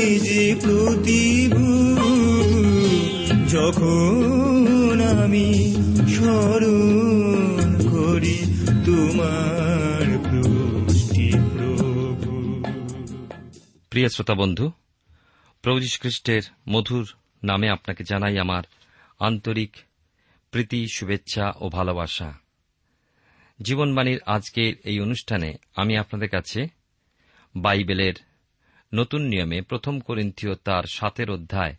যে প্রতিভু যখন আমি স্মরণ করি তোমার প্রভু। প্রিয় শ্রোতা বন্ধু, প্রভু খ্রিস্টের মধুর নামে আপনাকে জানাই আমার আন্তরিক প্রীতি, শুভেচ্ছা ও ভালোবাসা। জীবনবাণীর আজকের এই অনুষ্ঠানে আমি আপনাদের কাছে বাইবেলের নতুন নিয়মে প্রথম করিন্থীয় তার সাতের অধ্যায়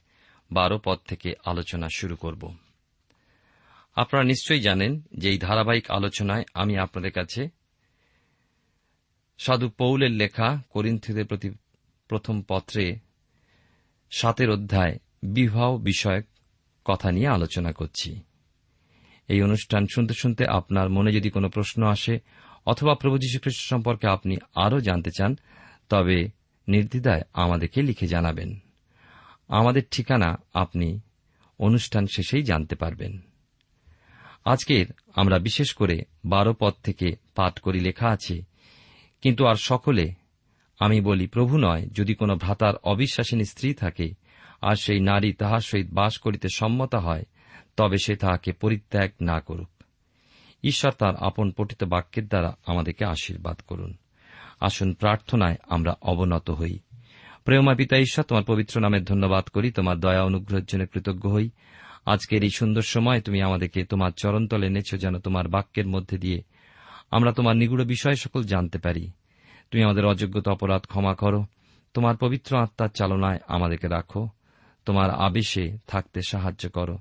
বারো পদ থেকে আলোচনা শুরু করব। আপনারা নিশ্চয়ই জানেন যে এই ধারাবাহিক আলোচনায় আমি আপনাদের কাছে সাধু পৌলের লেখা করিন্থীয়দের প্রতি প্রথম পত্রে সাতের অধ্যায় বিবাহ বিষয়ক কথা নিয়ে আলোচনা করছি। এই অনুষ্ঠান শুনতে শুনতে আপনার মনে যদি কোনো প্রশ্ন আসে অথবা প্রভু যীশুখ্রিস্ট সম্পর্কে আপনি আরও জানতে চান, তবে নির্দ্বিধায় আমাদেরকে লিখে জানাবেন। আমাদের ঠিকানা আপনি অনুষ্ঠান শেষেই জানতে পারবেন। আজকের আমরা বিশেষ করে বারো পদ থেকে পাঠ করি লেখা আছে, কিন্তু আর সকলে, আমি বলি প্রভু নয়, যদি কোনো ভ্রাতার অবিশ্বাসিনী স্ত্রী থাকে, আর সেই নারী তাহার সহিত বাস করিতে সম্মত হয়, তবে সে তাহাকে পরিত্যাগ না করুক। ঈশ্বর তার আপন পঠিত বাক্যের দ্বারা আমাদেরকে আশীর্বাদ করুন। আসুন প্রার্থনায় আমরা অবনত হই। প্রেমা পিতা ঈশ্বর, তোমার পবিত্র নামের ধন্যবাদ করি, তোমার দয়া অনুগ্রহের জন্য কৃতজ্ঞ হই। আজকের এই সুন্দর সময় তুমি আমাদেরকে তোমার চরণতলে এনেছ যেন তোমার বাক্যের মধ্যে দিয়ে আমরা তোমার নিগুড় বিষয় সকল জানতে পারি। তুমি আমাদের অযোগ্যতা অপরাধ ক্ষমা করো, তোমার পবিত্র আত্মার চালনায় আমাদেরকে রাখো, তোমার আবেশে থাকতে সাহায্য করো,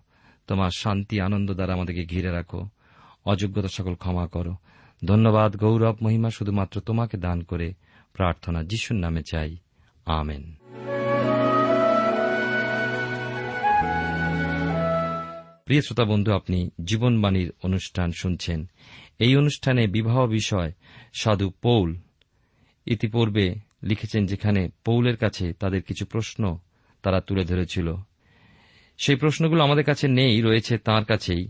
তোমার শান্তি আনন্দ দ্বারা আমাদেরকে ঘিরে রাখো, অযোগ্যতা সকল ক্ষমা করো। ধন্যবাদ, গৌরব, মহিমা শুধুমাত্র তোমাকে দান করে প্রার্থনা যিশুর নামে চাই। আমেন। প্রিয় শ্রোতা বন্ধু, আপনি জীবনবাণীর অনুষ্ঠান শুনছেন। এই অনুষ্ঠানে বিবাহ বিষয় সাধু পৌল ইতিপূর্বে লিখেছেন যেখানে পৌলের কাছে তাদের কিছু প্রশ্ন তারা তুলে ধরেছিল। সেই প্রশ্নগুলো আমাদের কাছে নেই, রয়েছে তার কাছেই।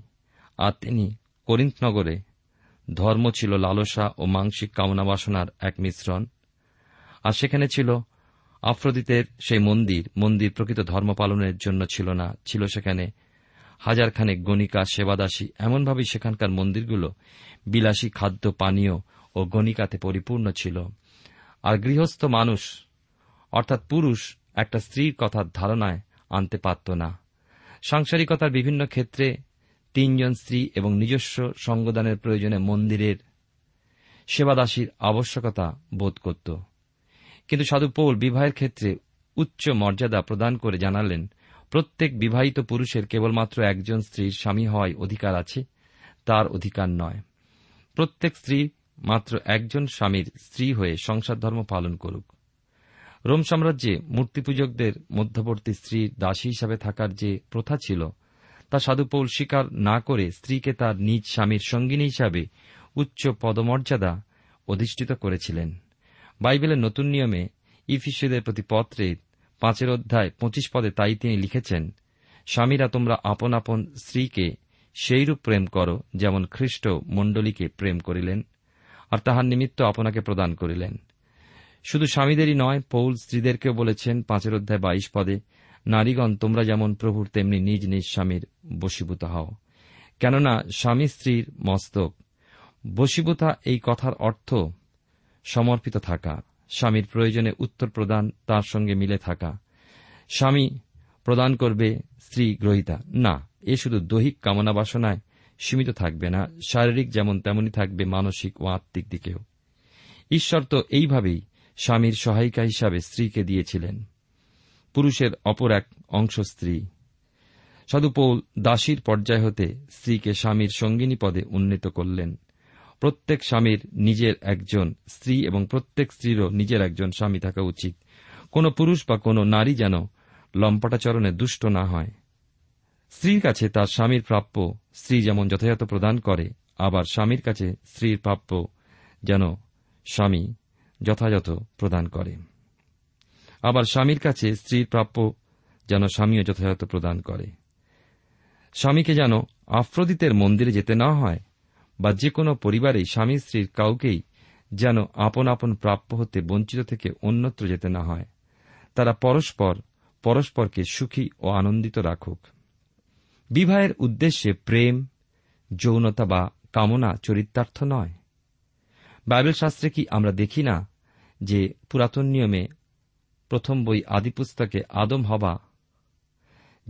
আর তিনি করিন্থনগরে ধর্ম ছিল লালসা ও মাংসিক কামনা বাসনার এক মিশ্রণ। আর সেখানে ছিল আফ্রোদিতের সেই মন্দির। মন্দির প্রকৃত ধর্ম পালনের জন্য ছিল না, ছিল সেখানে হাজারখানেক গণিকা, সেবাদাসী, এমনভাবেই সেখানকার মন্দিরগুলো বিলাসী খাদ্য, পানীয় ও গণিকাতে পরিপূর্ণ ছিল। আর গৃহস্থ মানুষ, অর্থাৎ পুরুষ, একটা স্ত্রীর কথার ধারণায় আনতে পারত না। সাংসারিকতার বিভিন্ন ক্ষেত্রে তিনজন স্ত্রী এবং নিজস্ব সঙ্গদানের প্রয়োজনে মন্দিরের সেবাদাসীর আবশ্যকতা বোধ করত। কিন্তু সাধু পৌল বিবাহের ক্ষেত্রে উচ্চ মর্যাদা প্রদান করে জানালেন, প্রত্যেক বিবাহিত পুরুষের কেবলমাত্র একজন স্ত্রীর স্বামী হওয়ায় অধিকার আছে, তার অধিকার নয়। প্রত্যেক স্ত্রী মাত্র একজন স্বামীর স্ত্রী হয়ে সংসার ধর্ম পালন করুক। রোম সাম্রাজ্যে মূর্তিপূজকদের মধ্যবর্তী স্ত্রীর দাসী হিসাবে থাকার যে প্রথা ছিল তা সাধুপৌল স্বীকার না করে স্ত্রীকে তার নিজ স্বামীর সঙ্গিনী হিসাবে উচ্চ পদমর্যাদা অধিষ্ঠিত করেছিলেন। বাইবেলের নতুন নিয়মে ইফিসীয়দের প্রতি পত্রে পাঁচের অধ্যায় পঁচিশ পদে তাই তিনি লিখেছেন, স্বামীরা তোমরা আপন আপন স্ত্রীকে সেইরূপ প্রেম করো যেমন খ্রিস্ট মণ্ডলীকে প্রেম করিলেন আর তাহার নিমিত্ত আপনাকে প্রদান করিলেন। শুধু স্বামীদেরই নয়, পৌল স্ত্রীদেরকেও বলেছেন পাঁচের অধ্যায় বাইশ পদে নারীগণ, তোমরা যেমন প্রভুর, তেমনি নিজ নিজ স্বামীর বশীভূত হও। কেননা স্বামী স্ত্রীর মস্তক, বশীভূতা এই কথার অর্থ সমর্পিত থাকা। স্বামীর প্রয়োজনে উত্তর প্রদান তার সঙ্গে মিলে থাকা। স্বামী প্রদান করবে স্ত্রী গ্রহিতা। না, এ শুধু দৈহিক কামনা বাসনায় সীমিত থাকবে না, শারীরিক যেমন তেমনই থাকবে মানসিক ও আত্মিক দিকেও। ঈশ্বর তো এইভাবেই স্বামীর সহায়িকা হিসাবে স্ত্রীকে দিয়েছিলেন। পুরুষের অপর এক অংশ স্ত্রী। সাধুপৌল দাসীর পর্যায় হতে স্ত্রীকে স্বামীর সঙ্গিনী পদে উন্নীত করলেন। প্রত্যেক স্বামীর নিজের একজন স্ত্রী এবং প্রত্যেক স্ত্রীরও নিজের একজন স্বামী থাকা উচিত। কোন পুরুষ বা কোন নারী যেন লম্পটাচরণে দুষ্ট না হয়। স্ত্রীর কাছে তার স্বামীর প্রাপ্য স্ত্রী যেমন যথাযথ প্রদান করে, আবার স্বামীর কাছে স্ত্রীর প্রাপ্য যেন স্বামী যথাযথ প্রদান করে। আবার স্বামীর কাছে স্ত্রীর প্রাপ্য যেন স্বামীও যথাযথ প্রদান করে। স্বামীকে যেন আফ্রোদিতের মন্দিরে যেতে না হয় বা যে কোনো পরিবারেই স্বামী স্ত্রীর কাউকেই যেন আপন আপন প্রাপ্য হতে বঞ্চিত থেকে অন্যত্র যেতে না হয়। তারা পরস্পর, পরস্পরকে সুখী ও আনন্দিত রাখুক। বিবাহের উদ্দেশ্যে প্রেম, যৌনতা বা কামনা চরিতার্থ নয়। বাইবেল শাস্ত্রে কি আমরা দেখি না যে পুরাতন নিয়মে প্রথম বই আদিপুস্তকে আদম হবা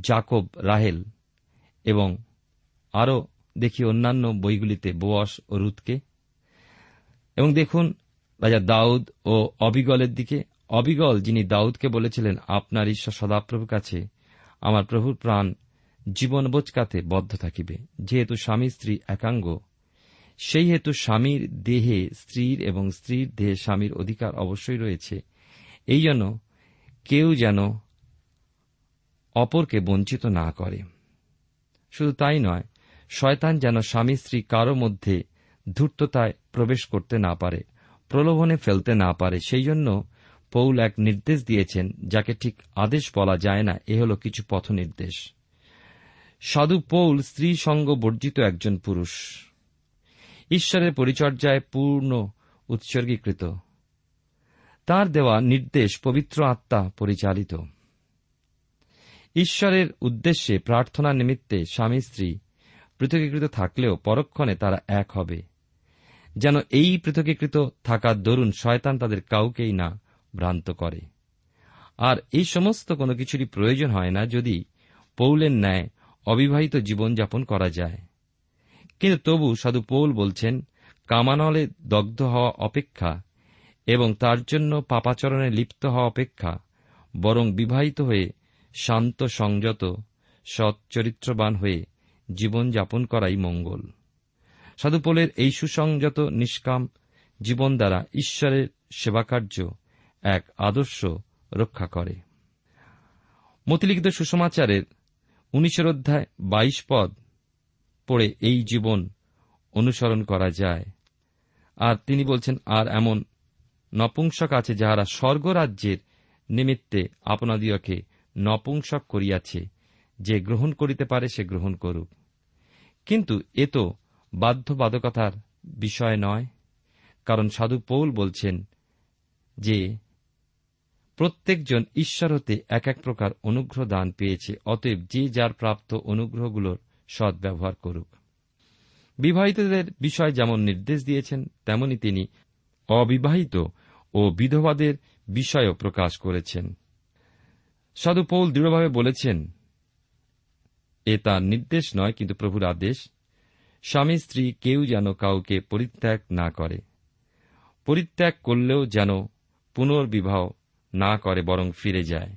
জাকব, রাহেল এবং আরও দেখি অন্যান্য বইগুলিতে বোয়াস ও রুতকে। এবং দেখুন, রাজা দাউদ ও অবিগলের দিকে। অবিগল যিনি দাউদকে বলেছিলেন, আপনার ঈশ্বর সদাপ্রভুর কাছে আমার প্রভুর প্রাণ জীবন বোচকাতে বদ্ধ থাকিবে। যেহেতু স্বামী স্ত্রী একাঙ্গ সেই হেতু স্বামীর দেহে স্ত্রীর এবং স্ত্রীর দেহে স্বামীর অধিকার অবশ্যই রয়েছে। এই জন্য কেউ যেন অপরকে বঞ্চিত না করে। শুধু তাই নয়, শয়তান যেন স্বামী স্ত্রী কারও মধ্যে ধূর্ততায় প্রবেশ করতে না পারে, প্রলোভনে ফেলতে না পারে, সেই জন্য পৌল এক নির্দেশ দিয়েছেন, যাকে ঠিক আদেশ বলা যায় না, এ হল কিছু পথ নির্দেশ সাধু পৌল স্ত্রী সঙ্গ বর্জিত একজন পুরুষ। ঈশ্বরের পরিচর্যায় পূর্ণ উৎসর্গীকৃত। তার দেওয়া নির্দেশ পবিত্র আত্মা পরিচালিত। ঈশ্বরের উদ্দেশ্যে প্রার্থনা নিমিত্তে স্বামী স্ত্রী পৃথকীকৃত থাকলেও পরক্ষণে তারা এক হবে। যেন এই পৃথকীকৃত থাকার দরুন শয়তান তাদের কাউকেই না ভ্রান্ত করে। আর এই সমস্ত কোনো কিছুরই প্রয়োজন হয় না যদি পৌলের ন্যায় অবিবাহিত জীবনযাপন করা যায়। কিন্তু তবু সাধু পৌল বলছেন, কামানলে দগ্ধ হওয়া অপেক্ষা এবং তার জন্য পাপাচরণে লিপ্ত হওয়া অপেক্ষা বরং বিবাহিত হয়ে শান্ত, সংযত, সৎ, চরিত্রবান হয়ে জীবনযাপন করাই মঙ্গল। সাধুপোলের এই সুসংযত নিষ্কাম জীবন দ্বারা ঈশ্বরের সেবাকার্য এক আদর্শ রক্ষা করে। মতিলিখিত সুসমাচারের উনিশের অধ্যায় বাইশ পদ পড়ে এই জীবন অনুসরণ করা যায়। আর তিনি বলছেন, আর এমন নপুংসক আছে যাহারা স্বর্গরাজ্যের নিমিত্তে আপনাদিওকে নপুংসক করিয়াছে। যে গ্রহণ করিতে পারে, সে গ্রহণ করুক। কিন্তু এ তো বাধ্যবাধকতার বিষয় নয়। কারণ সাধু পৌল বলছেন যে, প্রত্যেকজন ঈশ্বর হতে এক এক প্রকার অনুগ্রহ দান পেয়েছে, অতএব যে যার প্রাপ্ত অনুগ্রহগুলোর সদ্ব্যবহার করুক। বিবাহিতদের বিষয় যেমন নির্দেশ দিয়েছেন, তেমনি তিনি অবিবাহিত ও বিধবাদের বিষয়ও প্রকাশ করেছেন। সাধু পৌল দৃঢ়ভাবে বলেছেন, এ তার নির্দেশ নয়, কিন্তু প্রভুর আদেশ। স্বামী স্ত্রী কেউ যেন কাউকে পরিত্যাগ না করে। পরিত্যাগ করলেও যেন পুনর্বিবাহ না করে, বরং ফিরে যায়।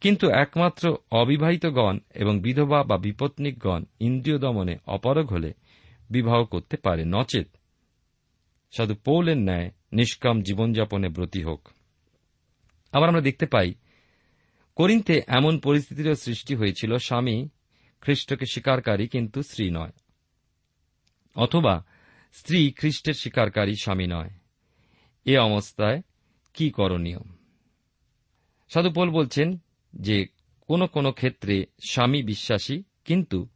কিন্তু একমাত্র অবিবাহিতগণ এবং বিধবা বা বিপত্নিকগণ ইন্দ্রিয় দমনে অপারগ হলে বিবাহ করতে পারে, নচেত। সাধু পৌলের ন্যায় নিষ্কাম জীবনযাপনে ব্রতী হোক। আবার আমরা দেখতে পাই করিন্তে এমন পরিস্থিতিরও সৃষ্টি হয়েছিল, স্বামী খ্রিস্টকে স্বীকারকারী কিন্তু স্ত্রী নয়। অথবা স্ত্রী খ্রিস্টের স্বীকারকারী স্বামী নয়। এ অবস্থায় কি করণীয়? সাধুপোল বলছেন যে, কোন কোন ক্ষেত্রে স্বামী বিশ্বাসী কিন্তু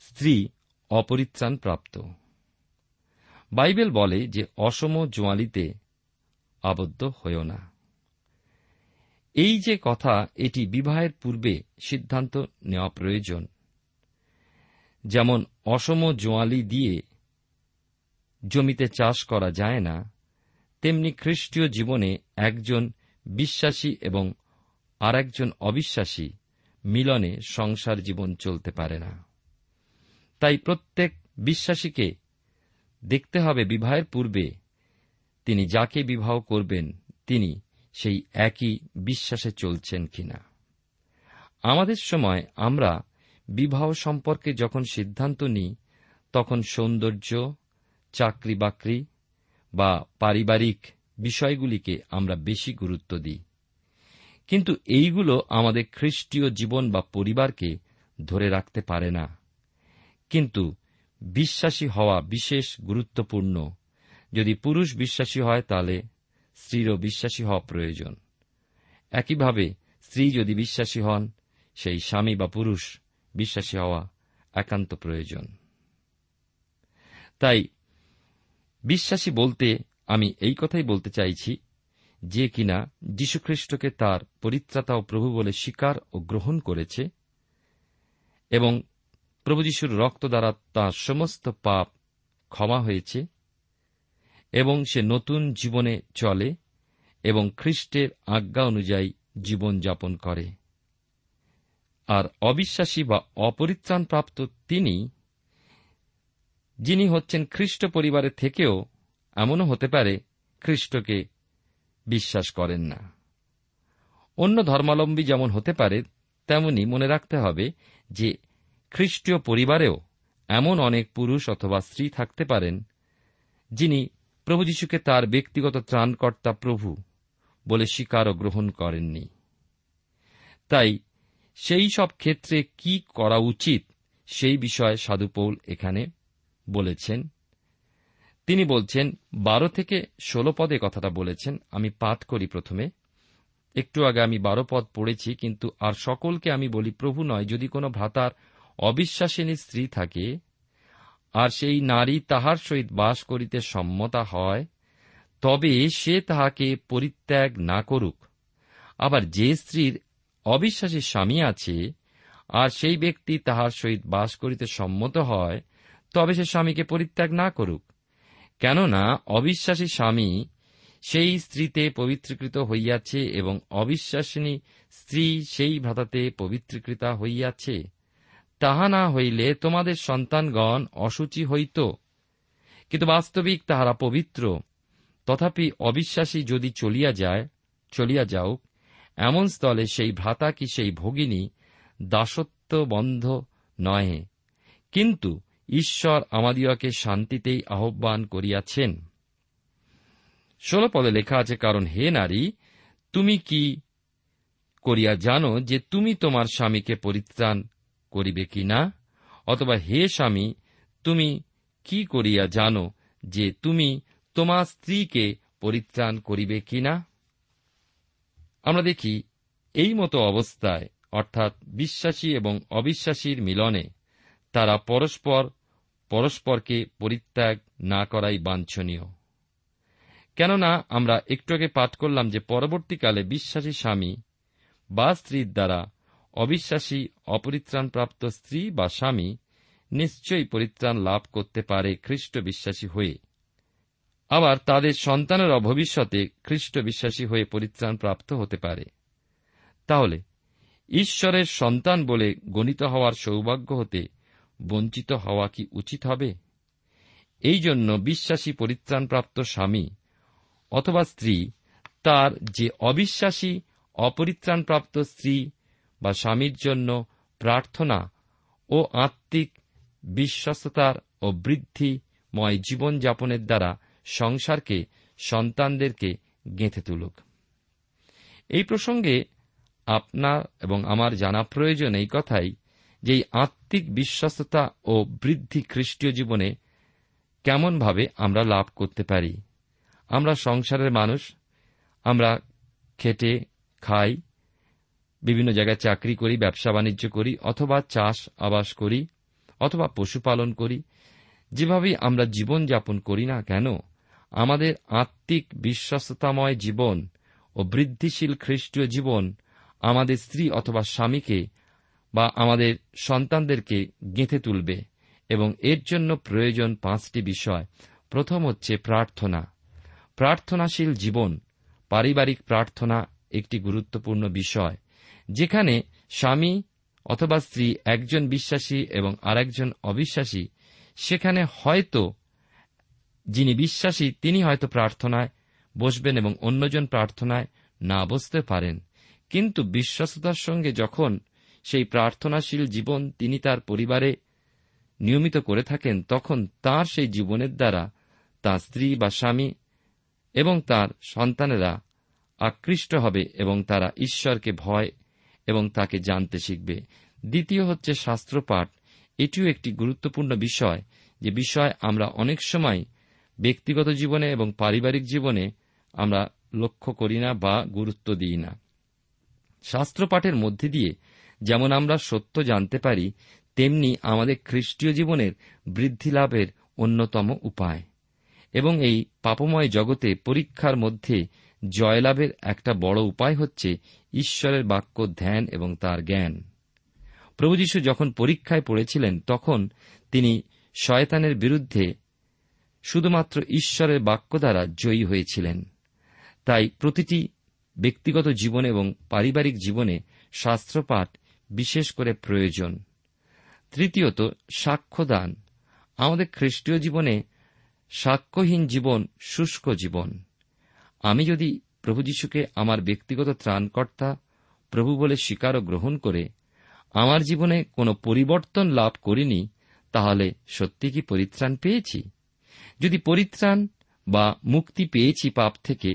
স্ত্রী অপরিত্রাণ প্রাপ্ত। বাইবেল বলে যে অসম জোয়ালিতে আবদ্ধ হয়েও না। এই যে কথা, এটি বিবাহের পূর্বে সিদ্ধান্ত নেওয়া প্রয়োজন। যেমন অসম জোয়ালি দিয়ে জমিতে চাষ করা যায় না, তেমনি খ্রিস্টীয় জীবনে একজন বিশ্বাসী এবং আর একজন অবিশ্বাসী মিলনে সংসার জীবন চলতে পারে না। তাই প্রত্যেক বিশ্বাসীকে দেখতে হবে বিবাহের পূর্বে তিনি যাকে বিবাহ করবেন, তিনি সেই একই বিশ্বাসে চলছেন কিনা। আমাদের সময় আমরা বিবাহ সম্পর্কে যখন সিদ্ধান্ত নিই, তখন সৌন্দর্য চাকরি বাকরি বা পারিবারিক বিষয়গুলিকে আমরা বেশি গুরুত্ব দিই। কিন্তু এইগুলো আমাদের খ্রিস্টীয় জীবন বা পরিবারকে ধরে রাখতে পারে না। কিন্তু বিশ্বাসী হওয়া বিশেষ গুরুত্বপূর্ণ। যদি পুরুষ বিশ্বাসী হয়, তাহলে স্ত্রীরও বিশ্বাসী হওয়া প্রয়োজন। একইভাবে স্ত্রী যদি বিশ্বাসী হন, সেই স্বামী বা পুরুষ বিশ্বাসী হওয়া একান্ত প্রয়োজন। তাই বিশ্বাসী বলতে আমি এই কথাই বলতে চাইছি যে কিনা যীশুখ্রিস্টকে তার পরিত্রাতা ও প্রভু বলে স্বীকার ও গ্রহণ করেছে এবং প্রভু যীশুর রক্ত দ্বারা তাঁর সমস্ত পাপ ক্ষমা হয়েছে এবং সে নতুন জীবনে চলে এবং খ্রিস্টের আজ্ঞা অনুযায়ী জীবন যাপন করে। আর অবিশ্বাসী বা অপরিত্রাণপ্রাপ্ত তিনি, যিনি হচ্ছেন খ্রিস্ট পরিবারের থেকেও এমনও হতে পারে খ্রিস্টকে বিশ্বাস করেন না। অন্য ধর্মাবলম্বী যেমন হতে পারে, তেমনি মনে রাখতে হবে যে খ্রিস্টীয় পরিবারেও এমন অনেক পুরুষ অথবা স্ত্রী থাকতে পারেন, যিনি প্রভু যীশুকে তার ব্যক্তিগত ত্রাণকর্তা প্রভু বলে স্বীকার ও গ্রহণ করেননি। তাই সেই সব ক্ষেত্রে কি করা উচিত সেই বিষয়ে সাধুপৌল এখানে বলেছেন। তিনি বলছেন, বারো থেকে ষোলো পদে কথাটা বলেছেন, আমি পাঠ করি প্রথমে। একটু আগে আমি বারো পদ পড়েছি, কিন্তু আর সকলকে আমি বলি, প্রভু নয়, যদি কোনো ভ্রাতার অবিশ্বাসিনী স্ত্রী থাকে, আর সেই নারী তাহার সহিত বাস করিতে সম্মতা হয়, তবে সে তাহাকে পরিত্যাগ না করুক। আবার যে স্ত্রীর অবিশ্বাসী স্বামী আছে, আর সেই ব্যক্তি তাহার সহিত বাস করিতে সম্মত হয়, তবে সে স্বামীকে পরিত্যাগ না করুক। কেননা অবিশ্বাসী স্বামী সেই স্ত্রীতে পবিত্রীকৃত হইয়াছে এবং অবিশ্বাসিনী স্ত্রী সেই ভ্রাতাতে পবিত্রীকৃতা হইয়াছে। তাহা না হইলে তোমাদের সন্তানগণ অসুচি হইত। কিন্তু বাস্তবিক তাহারা পবিত্র। তথাপি অবিশ্বাসী যদি চলিয়া যায়, চলিয়া যাও এমন স্থলে সেই ভ্রাতা কি সেই ভগিনী দাসত্ব বন্ধ নহে। কিন্তু ঈশ্বর আমাদিওকে শান্তিতেই আহ্বান করিয়াছেন। ষোল পদে লেখা আছে, কারণ হে নারী, তুমি কি করিয়া জানো যে তুমি তোমার স্বামীকে পরিত্রাণ করিবে কি না? অথবা হে স্বামী, তুমি কি করিয়া জানো যে তুমি তোমার স্ত্রীকে পরিত্রাণ করিবে কি না? আমরা দেখি এই মতো অবস্থায়, অর্থাৎ বিশ্বাসী এবং অবিশ্বাসীর মিলনে, তারা পরস্পর, পরস্পরকে পরিত্যাগ না করাই বাঞ্ছনীয়। কেননা আমরা একটু আগে পাঠ করলাম যে পরবর্তীকালে বিশ্বাসী স্বামী বা স্ত্রীর দ্বারা অবিশ্বাসী, অপরিত্রাণপ্রাপ্ত স্ত্রী বা স্বামী নিশ্চয়ই পরিত্রাণ লাভ করতে পারে খ্রিস্ট বিশ্বাসী হয়ে। আবার তাদের সন্তানেরা ভবিষ্যতে খ্রিস্ট বিশ্বাসী হয়ে পরিত্রাণ প্রাপ্ত হতে পারে। তাহলে, ঈশ্বরের সন্তান বলে গণিত হওয়ার সৌভাগ্য হতে বঞ্চিত হওয়া কি উচিত হবে? এই জন্য বিশ্বাসী পরিত্রাণপ্রাপ্ত স্বামী অথবা স্ত্রী তার যে অবিশ্বাসী, অপরিত্রাণপ্রাপ্ত স্ত্রী বা স্বামীর জন্য প্রার্থনা ও আত্মিক বিশ্বস্ততার ও বৃদ্ধিময় জীবনযাপনের দ্বারা সংসারকে, সন্তানদেরকে গেঁথে তুলুক। এই প্রসঙ্গে আপনার এবং আমার জানা প্রয়োজন এই কথাই যে এই আত্মিক বিশ্বস্ততা ও বৃদ্ধি খ্রিস্টীয় জীবনে কেমনভাবে আমরা লাভ করতে পারি? আমরা সংসারের মানুষ, আমরা খেটে, খাই বিভিন্ন জায়গায় চাকরি করি, ব্যবসা বাণিজ্য করি, অথবা চাষ আবাস করি, অথবা পশুপালন করি। যেভাবেই আমরা জীবন যাপন করি না কেন, আমাদের আত্মিক বিশ্বস্ততাময় জীবন ও বৃদ্ধিশীল খ্রিস্টীয় জীবন আমাদের স্ত্রী অথবা স্বামীকে বা আমাদের সন্তানদেরকে গেঁথে তুলবে এবং এর জন্য প্রয়োজন পাঁচটি বিষয়। প্রথম হচ্ছে প্রার্থনা। প্রার্থনাশীল জীবন, পারিবারিক প্রার্থনা একটি গুরুত্বপূর্ণ বিষয়। যেখানে স্বামী অথবা স্ত্রী, একজন বিশ্বাসী এবং আরেকজন অবিশ্বাসী, সেখানে হয়তো যিনি বিশ্বাসী, তিনি হয়তো প্রার্থনায় বসবেন এবং অন্যজন প্রার্থনায় না বসতে পারেন। কিন্তু বিশ্বাসতার সঙ্গে যখন সেই প্রার্থনাশীল জীবন তিনি তার পরিবারে নিয়মিত করে থাকেন, তখন তার সেই জীবনের দ্বারা তার স্ত্রী বা স্বামী এবং তার সন্তানেরা আকৃষ্ট হবে এবং তারা ঈশ্বরকে ভয় এবং তাকে জানতে শিখবে। দ্বিতীয় হচ্ছে শাস্ত্রপাঠ। এটিও একটি গুরুত্বপূর্ণ বিষয়, যে বিষয় আমরা অনেক সময় ব্যক্তিগত জীবনে এবং পারিবারিক জীবনে আমরা লক্ষ্য করি না বা গুরুত্ব দিই না। শাস্ত্রপাঠের মধ্যে দিয়ে যেমন আমরা সত্য জানতে পারি, তেমনি আমাদের খ্রিস্টীয় জীবনের বৃদ্ধি লাভের অন্যতম উপায়। এবং এই পাপময় জগতে পরীক্ষার মধ্যে জয়লাভের একটা বড় উপায় হচ্ছে ঈশ্বরের বাক্য ধ্যান এবং তার জ্ঞান। প্রভু যীশু যখন পরীক্ষায় পড়েছিলেন, তখন তিনি শয়তানের বিরুদ্ধে শুধুমাত্র ঈশ্বরের বাক্য দ্বারা জয়ী হয়েছিলেন। তাই প্রতিটি ব্যক্তিগত জীবনে এবং পারিবারিক জীবনে শাস্ত্রপাঠ বিশেষ করে প্রয়োজন। তৃতীয়ত, সাক্ষ্যদান। আমাদের খ্রিস্টীয় জীবনে সাক্ষ্যহীন জীবন শুষ্ক জীবন। আমি যদি প্রভু যীশুকে আমার ব্যক্তিগত ত্রাণকর্তা, প্রভু বলে স্বীকার ও গ্রহণ করে, আমার জীবনে কোনো পরিবর্তন লাভ করিনি, তাহলে সত্যি কি পরিত্রাণ পেয়েছি? যদি পরিত্রাণ বা মুক্তি পেয়েছি পাপ থেকে,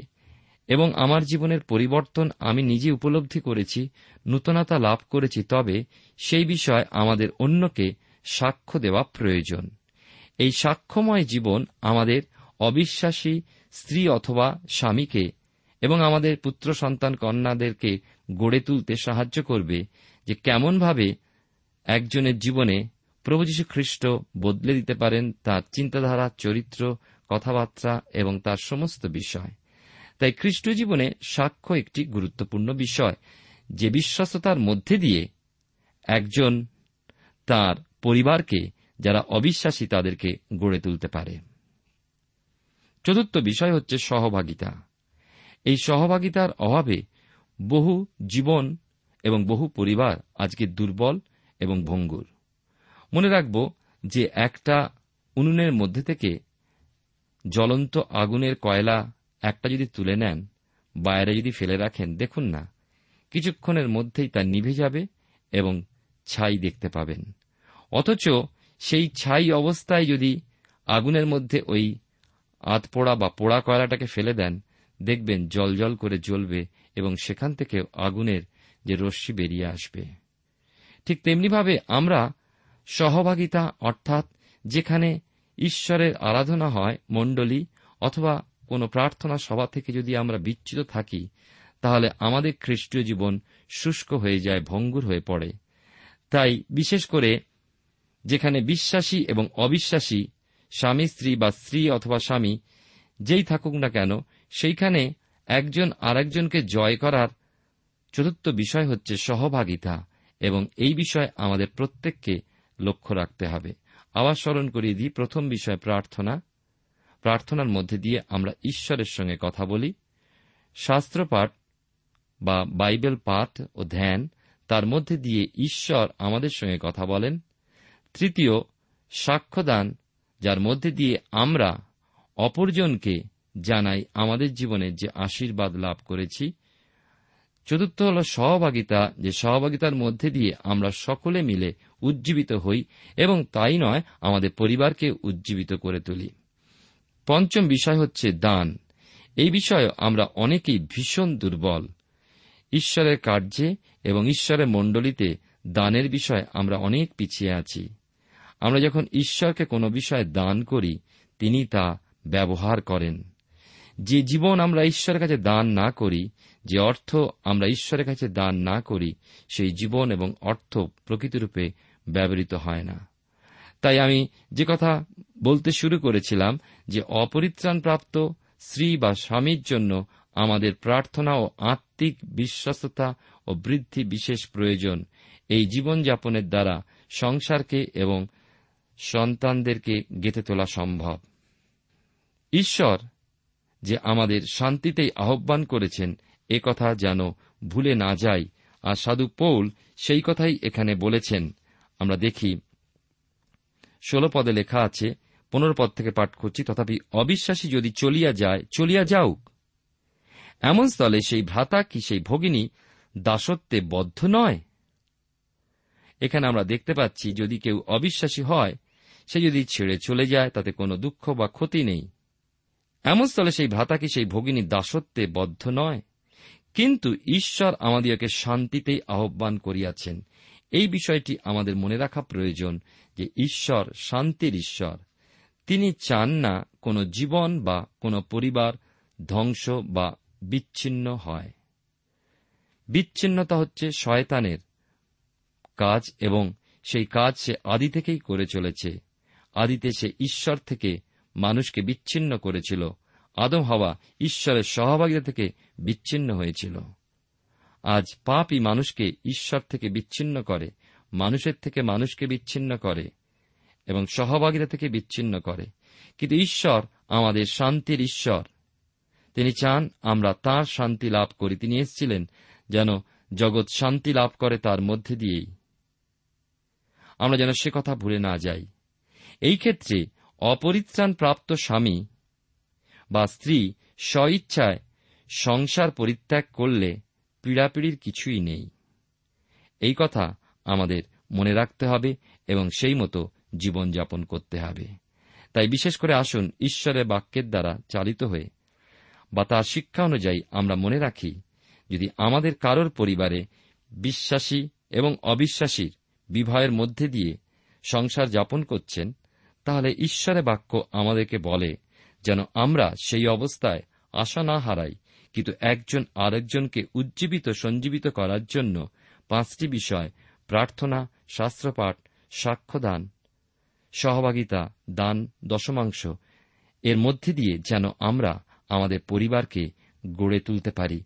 এবং আমার জীবনের পরিবর্তন আমি নিজে উপলব্ধি করেছি, নূতনতা লাভ করেছি, তবে সেই বিষয় আমাদের অন্যকে সাক্ষ্য দেওয়া প্রয়োজন। এই সাক্ষ্যময় জীবন আমাদের অবিশ্বাসী স্ত্রী অথবা স্বামীকে এবং আমাদের পুত্র সন্তান কন্যাদেরকে গড়ে তুলতে সাহায্য করবে যে কেমনভাবে একজনের জীবনে প্রভু যীশু খ্রিস্ট বদলে দিতে পারেন তার চিন্তাধারা, চরিত্র, কথাবার্তা এবং তার সমস্ত বিষয়। তাই খ্রিস্ট জীবনে সাক্ষ্য একটি গুরুত্বপূর্ণ বিষয়, যে বিশ্বস্ততার মধ্যে দিয়ে একজন তার পরিবারকে, যারা অবিশ্বাসী, তাদেরকে গড়ে তুলতে পারে। চতুর্থ বিষয় হচ্ছে সহভাগিতা। এই সহভাগিতার অভাবে বহু জীবন এবং বহু পরিবার আজকে দুর্বল এবং ভঙ্গুর। মনে রাখব যে একটা উনুনের মধ্যে থেকে জ্বলন্ত আগুনের কয়লা একটা যদি তুলে নেন, বাইরে যদি ফেলে রাখেন, দেখুন না, কিছুক্ষণের মধ্যেই তা নিভে যাবে এবং ছাই দেখতে পাবেন। অথচ সেই ছাই অবস্থায় যদি আগুনের মধ্যে ওই আতপোড়া বা পোড়া কয়লাটাকে ফেলে দেন, দেখবেন জল জল করে জ্বলবে এবং সেখান থেকে আগুনের যে রশ্মি বেরিয়ে আসবে। ঠিক তেমনিভাবে আমরা সহভাগিতা, অর্থাৎ যেখানে ঈশ্বরের আরাধনা হয় মণ্ডলী অথবা কোনো প্রার্থনা সভা থেকে যদি আমরা বিচ্যুত থাকি, তাহলে আমাদের খ্রিস্টীয় জীবন শুষ্ক হয়ে যায়, ভঙ্গুর হয়ে পড়ে। তাই বিশেষ করে যেখানে বিশ্বাসী এবং অবিশ্বাসী স্বামী, স্ত্রী বা স্ত্রী অথবা স্বামী, যেই থাকুক না কেন, সেইখানে একজন আরেকজনকে জয় করার চতুর্থ বিষয় হচ্ছে সহভাগিতা এবং এই বিষয়ে আমাদের প্রত্যেককে লক্ষ্য রাখতে হবে। আবার স্মরণ করিয়ে দিই, প্রথম বিষয় প্রার্থনা। প্রার্থনার মধ্যে দিয়ে আমরা ঈশ্বরের সঙ্গে কথা বলি। শাস্ত্রপাঠ বা বাইবেল পাঠ ও ধ্যান, তার মধ্যে দিয়ে ঈশ্বর আমাদের সঙ্গে কথা বলেন। তৃতীয়, সাক্ষ্যদান যার মধ্যে দিয়ে আমরা অপরজনকে জানাই আমাদের জীবনে যে আশীর্বাদ লাভ করেছি। চতুর্থ হল সহভাগিতা, যে সহভাগিতার মধ্যে দিয়ে আমরা সকলে মিলে উজ্জীবিত হই এবং তাই নয়, আমাদের পরিবারকে উজ্জীবিত করে তুলি। পঞ্চম বিষয় হচ্ছে দান। এই বিষয়ে আমরা অনেকেই ভীষণ দুর্বল। ঈশ্বরের কার্যে এবং ঈশ্বরের মণ্ডলীতে দানের বিষয়ে আমরা অনেক পিছিয়ে আছি। আমরা যখন ঈশ্বরকে কোনো বিষয়ে দান করি, তিনি তা ব্যবহার করেন। যে জীবন আমরা ঈশ্বরের কাছে দান না করি, যে অর্থ আমরা ঈশ্বরের কাছে দান না করি, সেই জীবন এবং অর্থ প্রকৃতিরূপে ব্যবহৃত হয় না। তাই আমি যে কথা বলতে শুরু করেছিলাম, যে অপরিত্রাণপ্রাপ্ত স্ত্রী বা স্বামীর জন্য আমাদের প্রার্থনা ও আত্মিক বিশ্বস্ততা ও বৃদ্ধি বিশেষ প্রয়োজন। এই জীবনযাপনের দ্বারা সংসারকে এবং সন্তানদেরকে গেঁথে তোলা সম্ভব। ঈশ্বর যে আমাদের শান্তিতেই আহ্বান করেছেন, এ কথা যেন ভুলে না যাই। আর সাধু পৌল সেই কথাই এখানে বলেছেন। আমরা দেখি, ষোলো পদে লেখা আছে, পনেরো পদ থেকে পাঠ করছি, তথাপি অবিশ্বাসী যদি চলিয়া যায়, চলিয়া যাউক। এমন স্থলে সেই ভ্রাতা কি সেই ভগিনী দাসত্বে বদ্ধ নয়? এখানে আমরা দেখতে পাচ্ছি, যদি কেউ অবিশ্বাসী হয় সে যদি ছেড়ে চলে যায়, তাতে কোনো দুঃখ বা ক্ষতি নেই। এমন স্থলে সেই ভ্রাতা কি সেই ভগিনী দাসত্বে বদ্ধ নয়? কিন্তু ঈশ্বর আমাদিওকে শান্তিতেই আহ্বান করিয়াছেন। এই বিষয়টি আমাদের মনে রাখা প্রয়োজন যে ঈশ্বর শান্তির ঈশ্বর। তিনি চান না কোনো জীবন বা কোনো পরিবার ধ্বংস বা বিচ্ছিন্ন হয়। বিচ্ছিন্নতা হচ্ছে শয়তানের কাজ এবং সেই কাজ সে আদি থেকেই করে চলেছে। আদিতে সে ঈশ্বর থেকে মানুষকে বিচ্ছিন্ন করেছিল। আদম হওয়া ঈশ্বরের সহভাগিতা থেকে বিচ্ছিন্ন হয়েছিল। আজ পাপই মানুষকে ঈশ্বর থেকে বিচ্ছিন্ন করে, মানুষের থেকে মানুষকে বিচ্ছিন্ন করে এবং সহভাগিতা থেকে বিচ্ছিন্ন করে। কিন্তু ঈশ্বর আমাদের শান্তির ঈশ্বর। তিনি চান আমরা তার শান্তি লাভ করি। তিনি এসেছিলেন যেন জগৎ শান্তি লাভ করে তার মধ্যে দিয়েই। আমরা যেন সে কথা ভুলে না যাই। এই ক্ষেত্রে অপরিত্রাণ প্রাপ্ত স্বামী বা স্ত্রী স্বইচ্ছায় সংসার পরিত্যাগ করলে পীড়াপিড়ির কিছুই নেই। এই কথা আমাদের মনে রাখতে হবে এবং সেই মতো জীবনযাপন করতে হবে। তাই বিশেষ করে আসুন ঈশ্বরের বাক্যের দ্বারা চালিত হয়ে বা তার শিক্ষা অনুযায়ী আমরা মনে রাখি, যদি আমাদের কারোর পরিবারে বিশ্বাসী এবং অবিশ্বাসীর বিবাহের মধ্যে দিয়ে সংসার যাপন করছেন তাহলে ঈশ্বরের বাক্য আমাদেরকে বলে যেন আমরা সেই অবস্থায় আশা না হারাই, কিন্তু একজন আরেকজনকে উজ্জীবিত, সঞ্জীবিত করার জন্য পাঁচটি বিষয় প্রার্থনা, শাস্ত্রপাঠ, সাক্ষ্যদান, সহভাগিতা, দান, দশমাংশ, এর মধ্যে দিয়ে যেন আমরা আমাদের পরিবারকে গড়ে তুলতে পারি।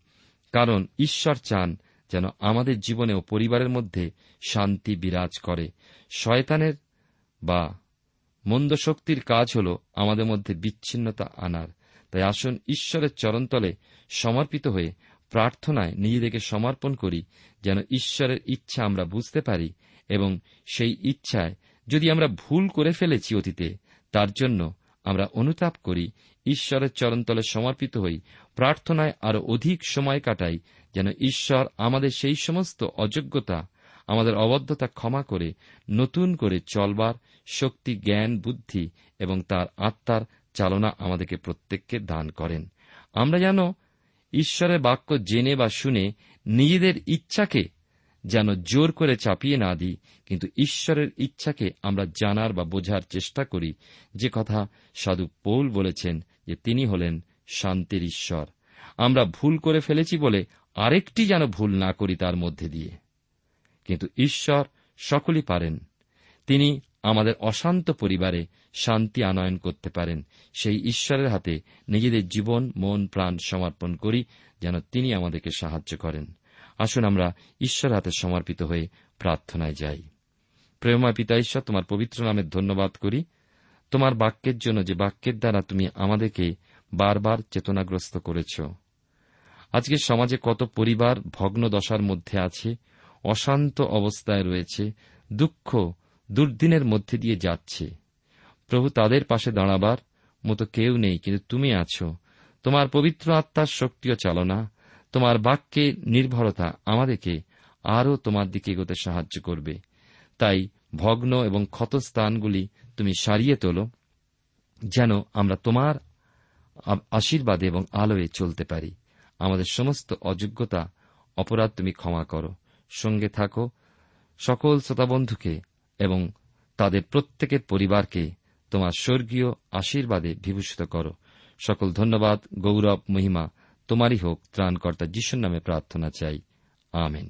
কারণ ঈশ্বর চান যেন আমাদের জীবনে ও পরিবারের মধ্যে শান্তি বিরাজ করে। শয়তানের বা মন্দ শক্তির কাজ হল আমাদের মধ্যে বিচ্ছিন্নতা আনার। তাই আসুন ঈশ্বরের চরণতলে সমর্পিত হয়ে প্রার্থনায় নিজেদেরকে সমর্পণ করি, যেন ঈশ্বরের ইচ্ছা আমরা বুঝতে পারি এবং সেই ইচ্ছায় যদি আমরা ভুল করে ফেলেছি অতীতে, তার জন্য আমরা অনুতাপ করি, ঈশ্বরের চরণতলে সমর্পিত হই, প্রার্থনায় আরও অধিক সময় কাটাই, যেন ঈশ্বর আমাদের সেই সমস্ত অযোগ্যতা আমাদের অবদ্ধতা ক্ষমা করে, নতুন করে চলবার শক্তি, জ্ঞান, বুদ্ধি এবং তার আত্মার চালনা আমাদেরকে প্রত্যেককে দান করেন। আমরা যেন ঈশ্বরের বাক্য জেনে বা শুনে নিজেদের ইচ্ছাকে যেন জোর করে চাপিয়ে না দিই, কিন্তু ঈশ্বরের ইচ্ছাকে আমরা জানার বা বোঝার চেষ্টা করি। যে কথা সাধু পৌল বলেছেন যে তিনি হলেন শান্তির ঈশ্বর। আমরা ভুল করে ফেলেছি বলে আরেকটি যেন ভুল না করি তার মধ্যে দিয়ে। কিন্তু ঈশ্বর সকলই পারেন। তিনি আমাদের অশান্ত পরিবারে শান্তি আনয়ন করতে পারেন। সেই ঈশ্বরের হাতে নিজেদের জীবন, মন, প্রাণ সমর্পণ করি যেন তিনি আমাদেরকে সাহায্য করেন। আসুন আমরা ঈশ্বর হাতে সমর্পিত হয়ে প্রার্থনায় যাই। প্রেমা পিতা ঈশ্বর, তোমার পবিত্র নামের ধন্যবাদ করি। তোমার বাক্যের জন্য যে বাক্যের দ্বারা তুমি আমাদেরকে বারবার চেতনাগ্রস্ত করেছ। আজকে সমাজে কত পরিবার ভগ্ন দশার মধ্যে আছে অশান্ত অবস্থায় রয়েছে, দুঃখ দুর্দিনের মধ্যে দিয়ে যাচ্ছে। প্রভু তাদের পাশে দাঁড়াবার মতো কেউ নেই, কিন্তু তুমি আছো। তোমার পবিত্র আত্মার শক্তিও চালনা। তোমার বাক্যে নির্ভরতা আমাদেরকে আরও তোমার দিকে এগোতে সাহায্য করবে। তাই ভগ্ন এবং ক্ষতস্থানগুলি তুমি সারিয়ে তোলো, যেন আমরা তোমার আশীর্বাদে এবং আলোয় চলতে পারি। আমাদের সমস্ত অযোগ্যতা, অপরাধ তুমি ক্ষমা করো। সঙ্গে থাকো, সকল শ্রোতাবন্ধুকে এবং তাদের প্রত্যেকের পরিবারকে তোমার স্বর্গীয় আশীর্বাদে বিভূষিত করো। সকল ধন্যবাদ, গৌরব, মহিমা, তোমারই হোক ত্রাণকর্তা যিশুর নামে প্রার্থনা চাই। আমেন।